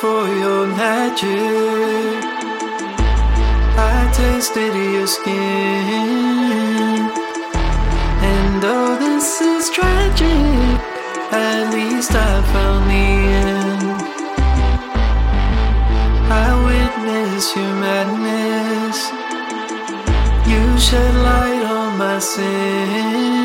for your magic. I tasted your skin. And though this is tragic, at least I found the end. I witnessed your madness. You shed light on my sins.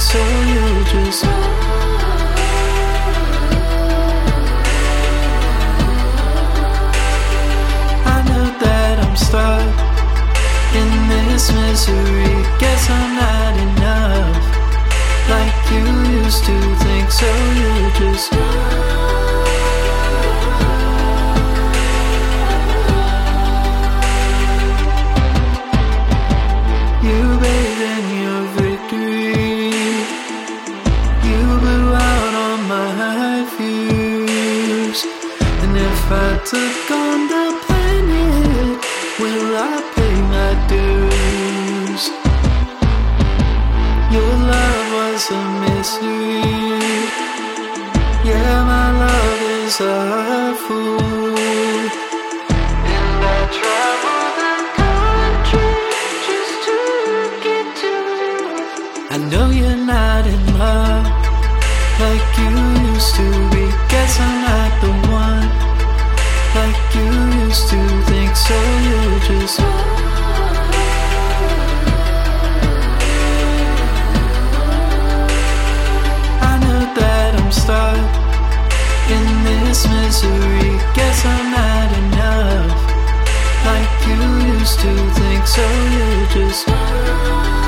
So you just. I know that I'm stuck in this misery. Guess I'm not enough like you used to think, so you just. I planet, will I pay my dues? Your love was a mystery. Yeah, my love is a fool. And I travel the country just to get to you. I know you're not in love like you used to be. Guess I'm not the to think, so you just.